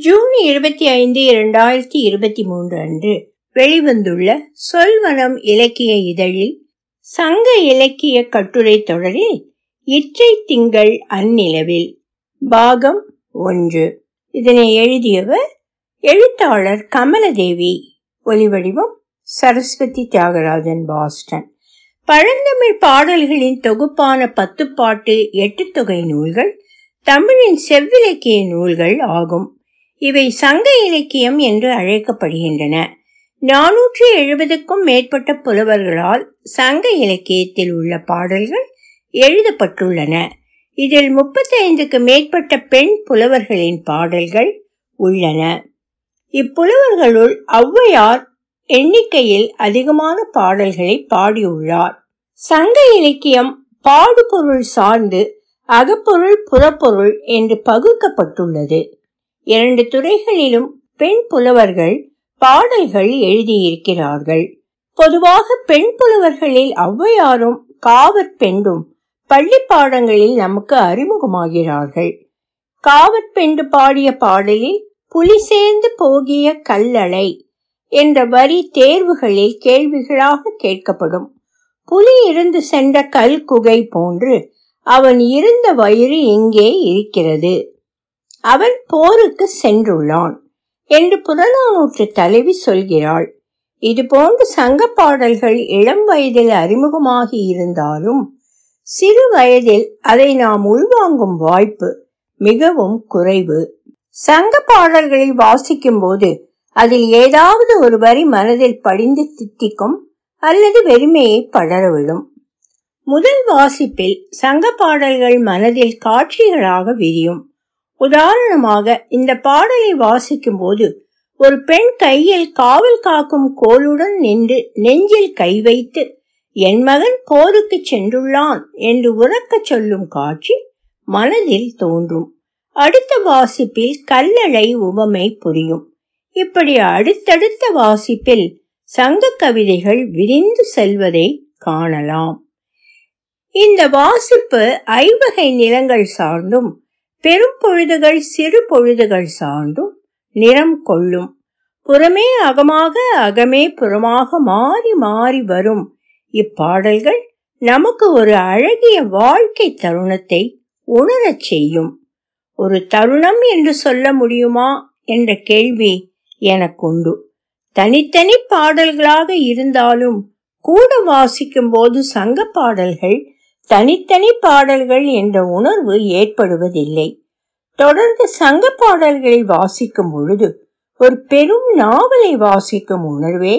June இருபத்தி ஐந்து இரண்டாயிரத்தி இருபத்தி மூன்று அன்று வெளிவந்துள்ள சொல்வனம் இலக்கிய இதழில் சங்க இலக்கிய கட்டுரை தொடரில் இற்றை திங்கள் அந்நிலவில் பாகம் ஒன்று. இதனை எழுதியவர் எழுத்தாளர் கமலதேவி ஒலிவடிவம் சரஸ்வதி தியாகராஜன் பாஸ்டன். பழந்தமிழ் பாடல்களின் தொகுப்பான பத்துப்பாட்டு எட்டு தொகை நூல்கள் தமிழின் செவ்விலக்கிய நூல்கள் ஆகும். இவை சங்க இலக்கியம் என்று அழைக்கப்படுகின்றன. நானூற்றி எழுபதுக்கும் மேற்பட்ட புலவர்களால் சங்க இலக்கியத்தில் உள்ள பாடல்கள் எழுதப்பட்டுள்ளன. இதில் முப்பத்தைந்துக்கு மேற்பட்ட பெண் புலவர்களின் பாடல்கள் உள்ளன. இப்புலவர்களுள் ஔவையார் எண்ணிக்கையில் அதிகமான பாடல்களை பாடியுள்ளார். சங்க இலக்கியம் பாடுபொருள் சார்ந்து அகப்பொருள் புறப்பொருள் என்று பகுக்கப்பட்டுள்ளது. இரண்டு துறைகளிலும் பெண் புலவர்கள் பாடல்கள் எழுதியிருக்கிறார்கள். பொதுவாக பெண் புலவர்களில் ஔவையாரும் காவற் பெண்டும் பள்ளி பாடங்களில் நமக்கு அறிமுகமாகிறார்கள். காவற் பெண்டு பாடிய பாடலில் புலி சேர்ந்து போகிய கல்லளை என்ற வரி தேர்வுகளில் கேள்விகளாக கேட்கப்படும். புலி இருந்து சென்ற கல் குகை போன்று அவன் இருந்த வயிறு இங்கே இருக்கிறது. அவன் போருக்கு சென்றுள்ளான். என்று புறநானூற்று தலைவி சொல்கிறாள் இதுபோன்று சங்க பாடல்கள் இளம் வயதில் அறிமுகமாகி இருந்தாலும் சிறு வயதில் அதை நாம் உள்வாங்கும் வாய்ப்பு மிகவும் குறைவு. சங்க பாடல்களை வாசிக்கும் போது அதில் ஏதாவது ஒரு வரி மனதில் படிந்து தித்திக்கும் அல்லது வெறுமையை படரவிடும். முதல் வாசிப்பில் சங்க பாடல்கள் மனதில் காட்சிகளாக விரியும். உதாரணமாக இந்த பாடலை வாசிக்கும் போது ஒரு பெண் கையில் காவல் காக்கும் கோலுடன் நின்று நெஞ்சில் கை வைத்து என் மகன் போருக்கு சென்றுள்ளான் என்று உறக்க சொல்லும் காட்சி மனதில் தோன்றும். அடுத்த வாசிப்பில் கல்லழை உவமை புரியும். இப்படி அடுத்தடுத்த வாசிப்பில் சங்க கவிதைகள் விரிந்து செல்வதை காணலாம். இந்த வாசிப்பு ஐவகை நிலங்கள் சார்ந்தும் பெரும் பொழுதுகள் சிறு பொழுதுகள் சார்ந்தும் நிறம் கொள்ளும். புறமே அகமாக அகமே புறமாக மாறி மாறி வரும். இப்பாடல்கள் நமக்கு ஒரு அழகிய வாழ்க்கை தருணத்தை உணரச் செய்யும். ஒரு தருணம் என்று சொல்ல முடியுமா என்ற கேள்வி எனக்குண்டு. தனித்தனி பாடல்களாக இருந்தாலும் கூட வாசிக்கும் போது சங்க பாடல்கள் தனித்தனி பாடல்கள் என்ற உணர்வு ஏற்படுவதில்லை. தொடர்ந்து சங்க பாடல்களை வாசிக்கும் பொழுது ஒரு பெரும் நாவலை வாசிக்கும் உணர்வே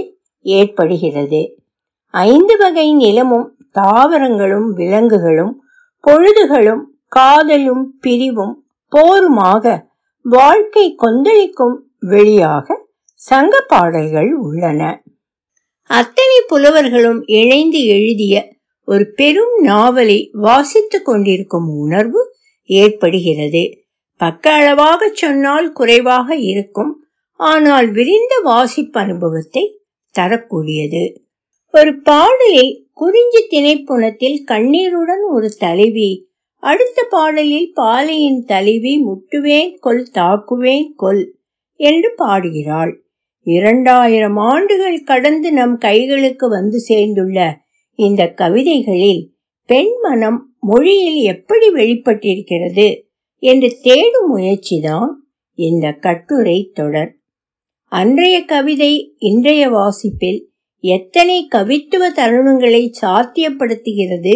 ஏற்படுகிறது. ஐந்து வகை நிலமும் தாவரங்களும் விலங்குகளும் பொழுதுகளும் காதலும் பிரிவும் போருமாக வாழ்க்கை கொந்தளிக்கும் வெளியாக சங்க பாடல்கள் உள்ளன. அத்தனை புலவர்களும் இணைந்து எழுதிய ஒரு பெரும் நாவலை வாசித்துக் கொண்டிருக்கும் உணர்வு ஏற்படுகிறது. பக்க அளவாக சொன்னால் குறைவாக இருக்கும் ஆனால் விரிந்த வாசிப்பு அனுபவத்தை தரக்கூடியது. ஒரு பாடலை குறிஞ்சி திணைப்புணத்தில் கண்ணீருடன் ஒரு தலைவி அடுத்த பாடலில் பாலையின் தலைவி முட்டுவேன் கொல் தாக்குவேன் கொல் என்று பாடுகிறாள். இரண்டாயிரம் ஆண்டுகள் கடந்து நம் கைகளுக்கு வந்து சேர்ந்துள்ள இந்த கவிதைகளில் பெண் மனம் மொழியில் எப்படி வெளிப்பட்டிருக்கிறது என்று தேடும் முயற்சிதான் இந்த கட்டுரை தொடர். அன்றைய கவிதை இன்றைய வாசிப்பில் எத்தனை கவித்துவ தருணங்களை சாத்தியப்படுத்துகிறது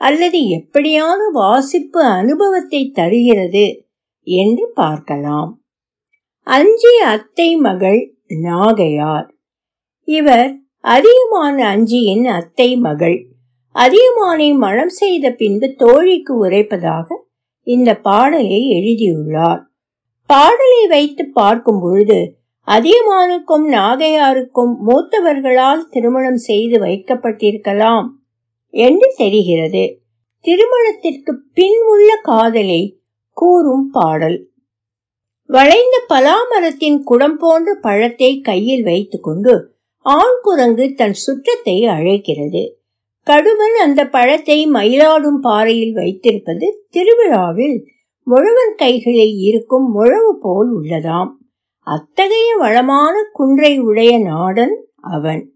அல்லது எப்படியான வாசிப்பு அனுபவத்தை தருகிறது என்று பார்க்கலாம். அஞ்சி அத்தை மகள் நாகையார். இவர் அதியமான் அஞ்சியின் அத்தை மகள். அதியமானை மனம் செய்த பின்பு தோழிக்கு உரைப்பதாக இந்த பாடலை எழுதியுள்ளார். பாடலை வைத்து பார்க்கும் பொழுது அதியமானுக்கும் நாகையாருக்கும் மூத்தவர்களால் திருமணம் செய்து வைக்கப்பட்டிருக்கலாம் என்று தெரிகிறது. திருமணத்திற்கு பின் உள்ள காதலை கூறும் பாடல். வளைந்த பலாமரத்தின் குடம் போன்ற பழத்தை கையில் வைத்துக்கொண்டு ஆண் குரங்கு தன் சுற்றத்தை அழைக்கிறது. கடுவன் அந்த பழத்தை மயிலாடும் பாறையில் வைத்திருப்பது திருவிழாவில் முழவன் கைகளில் இருக்கும் முழவு போல் உள்ளதாம். அத்தகைய வளமான குன்றை உடைய நாடன் அவன்.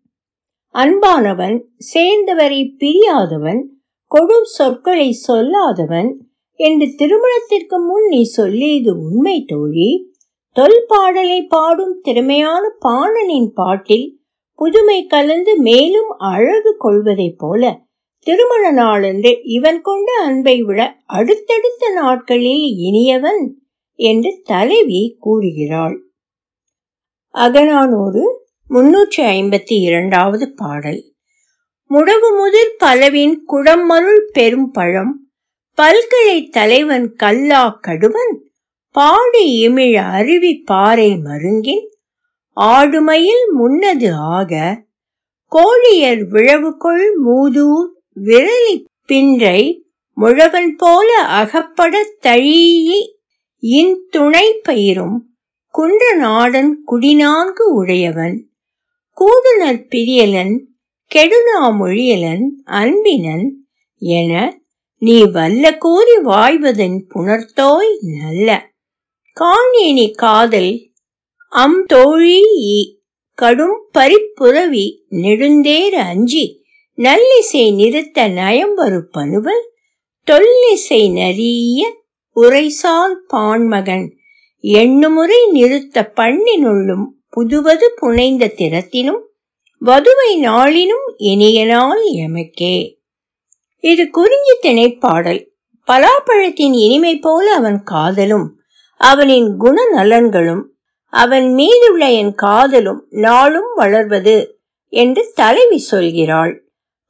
அன்பானவன் சேர்ந்தவரை பிரியாதவன் கொடும் சொற்களை சொல்லாதவன் என்று திருமணத்திற்கு முன் நீ சொல்லியது உண்மை தோழி. தொல் பாடலை பாடும் திறமையான பாணனின் பாட்டில் புதுமை கலந்து மேலும் அழகு கொள்வதைப் போல திருமண நாளன்று இவன் கொண்ட அன்பை விட அடுத்தடுத்த நாட்களில் இனியவன் என்று தலைவி கூறுகிறாள். அகனானூறு முன்னூற்றி ஐம்பத்தி இரண்டாவது பாடல். முடவு முதிர் பலவின் குடமருள் பெரும் பழம். பல்கலை தலைவன் கல்லா கடுவன். பாடி இமிழ அருவி பாறை மருங்கின். ஆடுமையில் முன்னது ஆக கோழியர் விழவுக்குள் மூதூர் விரலி பின்றை முழவன் போல அகப்பட தழீயி இன் துணை பயிரும் குன்ற நாடன் குடிநான்கு உடையவன். கூடுனர் பிரியலன் கெடுநா மொழியலன் அன்பினன் என நீ வல்ல கூறி வாய்வதன் புணர்த்தோய் நல்ல. காணேனி காதல் அம் தோழி கடும் பரிப்புறவி நெடுந்தேர அஞ்சி நல்லிசை நிறுத்த நயம்பரு பனுவல் தொல்லிசை நரிய உரைசால் பான்மகன் எண்ணுமுறை நிறுத்த பண்ணினுள்ளும் புதுவது புனைந்த திறத்தினும் வதுவை நாளினும் இனியனால் எமக்கே. இது குறிஞ்சி திணைப்பாடல். பலாப்பழத்தின் இனிமை போல அவன் காதலும் அவனின் குணநலன்களும் அவன் மீதுள்ள என் காதலும் நாளும் வளர்வது என்று தலைவி சொல்கிறாள்.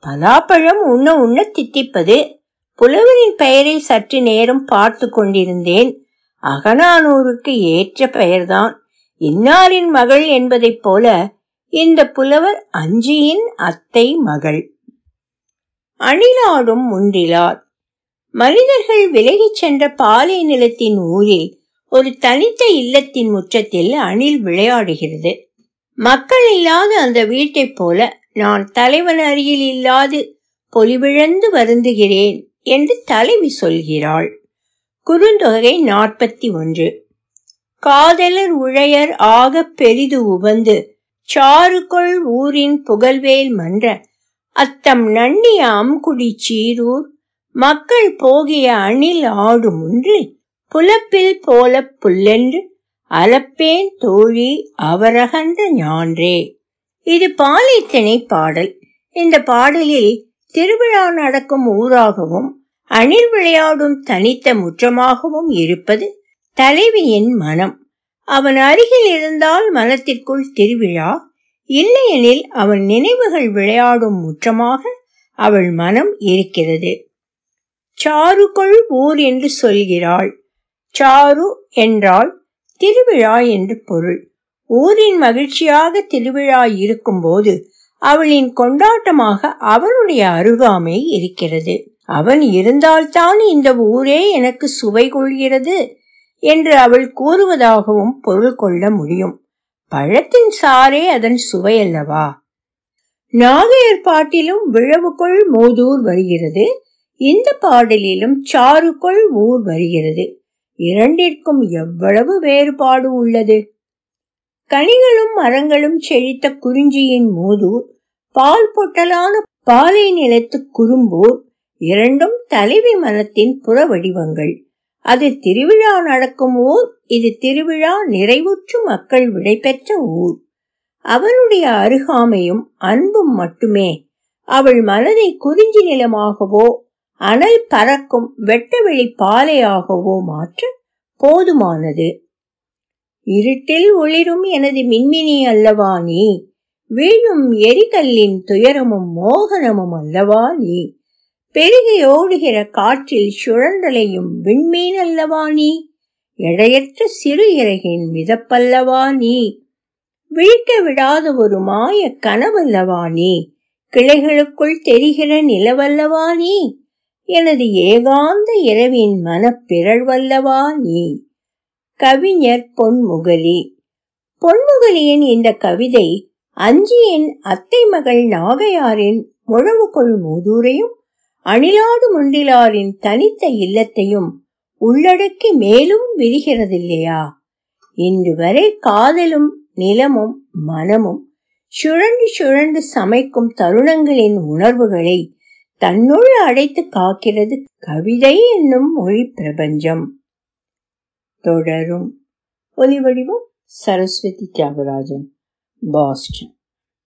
பலாப்பழம் உண்ண உண்ண தித்திப்பது. புலவரின் பெயரை சற்று நேரம் பார்த்து கொண்டிருந்தேன். அகனானூருக்கு ஏற்ற பெயர்தான். இன்னாரின் மகள் என்பதைப் போல இந்த புலவர் அஞ்சியின் அத்தை மகள். அணிலாடும் முன்றிலார். மனிதர்கள் விலகிச் சென்ற பாலை நிலத்தின் ஊரில் ஒரு தனித்த இல்லத்தின் முற்றத்தில் அணில் விளையாடுகிறது. மக்கள் இல்லாத அந்த வீட்டைப் போல நான் தலைவன் அருகில் இல்லாது பொலிவிழந்து வருந்துகிறேன் என்று தலைவி சொல்கிறாள். குறுந்தொகை நாற்பத்தி ஒன்று. காதலர் உழையர் ஆக பெரிது உபந்து சாறுகொள் ஊரின் புகழ்வேல் மன்ற அத்தம் நன்னிய அம்குடி சீரூர் மக்கள் போகிய அணில் ஆடும் முன்று புலப்பில் போல புல்லென்று அலப்பேன் தோழி அவரகன்ற ஞான்றே. இது பாலைத்திணை பாடல். இந்த பாடலில் திருவிழா நடக்கும் ஊராகவும் அணில் விளையாடும் தனித்த முற்றமாகவும் இருப்பது தலைவியின் மனம். அவன் அருகில் இருந்தால் மனத்திற்குள் திருவிழா இல்லையெனில் அவன் நினைவுகள் விளையாடும் முற்றமாக அவள் மனம் இருக்கிறது. சாருக்குள் ஊர் என்று சொல்கிறாள். சாரு என்றால் திருவிழா என்று பொருள். ஊரின் மகிழ்ச்சியாக திருவிழா இருக்கும்போது அவளின் கொண்டாட்டமாக அவனுடைய அருகாமை இருக்கிறது. அவன் இருந்தால்தான் இந்த ஊரே எனக்கு சுவை கொள்கிறது என்று அவள் கூறுவதாகவும் பொருள் கொள்ள முடியும். பழத்தின் சாரே அதன் சுவை அல்லவா? நாகையர் பாட்டிலும் விழவுக்குள் மோதூர் வருகிறது. இந்த பாடலிலும் சாருக்குள் ஊர் வருகிறது. இரண்டிற்கும் எவ்வளவு வேறுபாடு உள்ளது? கனிகளும் மரங்களும் செழித்த குறிஞ்சியின் மோதூர் பால் பொட்டலான பாலை நிலத்து குறும்பூர் இரண்டும் தலைவி மனத்தின் புற வடிவங்கள். அது திருவிழா நடக்கும் ஊர் இது திருவிழா நிறைவுற்று மக்கள் விடைபெற்ற ஊர். அவனுடைய அருகாமையும் அன்பும் மட்டுமே. அவள் மனதை குறிஞ்சி நிலமாகவோ அனல் பறக்கும் வெட்டவெளி பாலையாகவோ மாற்ற போதுமானது. இருட்டில் ஒளிரும் எனது மின்மினி அல்லவா நீ? வீழும் எரிகல்லின் துயரமும் மோகனமும் அல்லவா நீ? பெருகி ஓடுகிற காற்றில் சுழன்றலையும் விண்மீன் அல்லவா நீ? எடையற்ற சிறு இறகின் மிதப்பல்லவா நீ? விழிக்க விடாத ஒரு மாய கனவல்லவா நீ? கிளைகளுக்குள் தெரிகிற நிலவல்லவா நீ? எனது ஏகாந்த இரவின் மனப்பிறழ்வல்லவா நீ? கவிஞர் பொன்முகலி. பொன்முகலியின் இந்த கவிதை அஞ்சியின் அத்தை மகள் நாகையாரின் முழவுக்குள் மூதூரையும் அணிலாடு முண்டிலாரின் தனித்த இல்லத்தையும் உள்ளடக்கி மேலும் விரிகிறதில்லையா? இன்று வரை காதலும் நிலமும் மனமும் சுழண்டு சுழண்டு சமைக்கும் தருணங்களின் உணர்வுகளை தன்னுள் அடைத்து காக்கிறது கவிதை என்னும் மொழி பிரபஞ்சம். தொடரும். ஒலிவடிவம் சரஸ்வதி தியாகராஜன். பாஸ்டன்.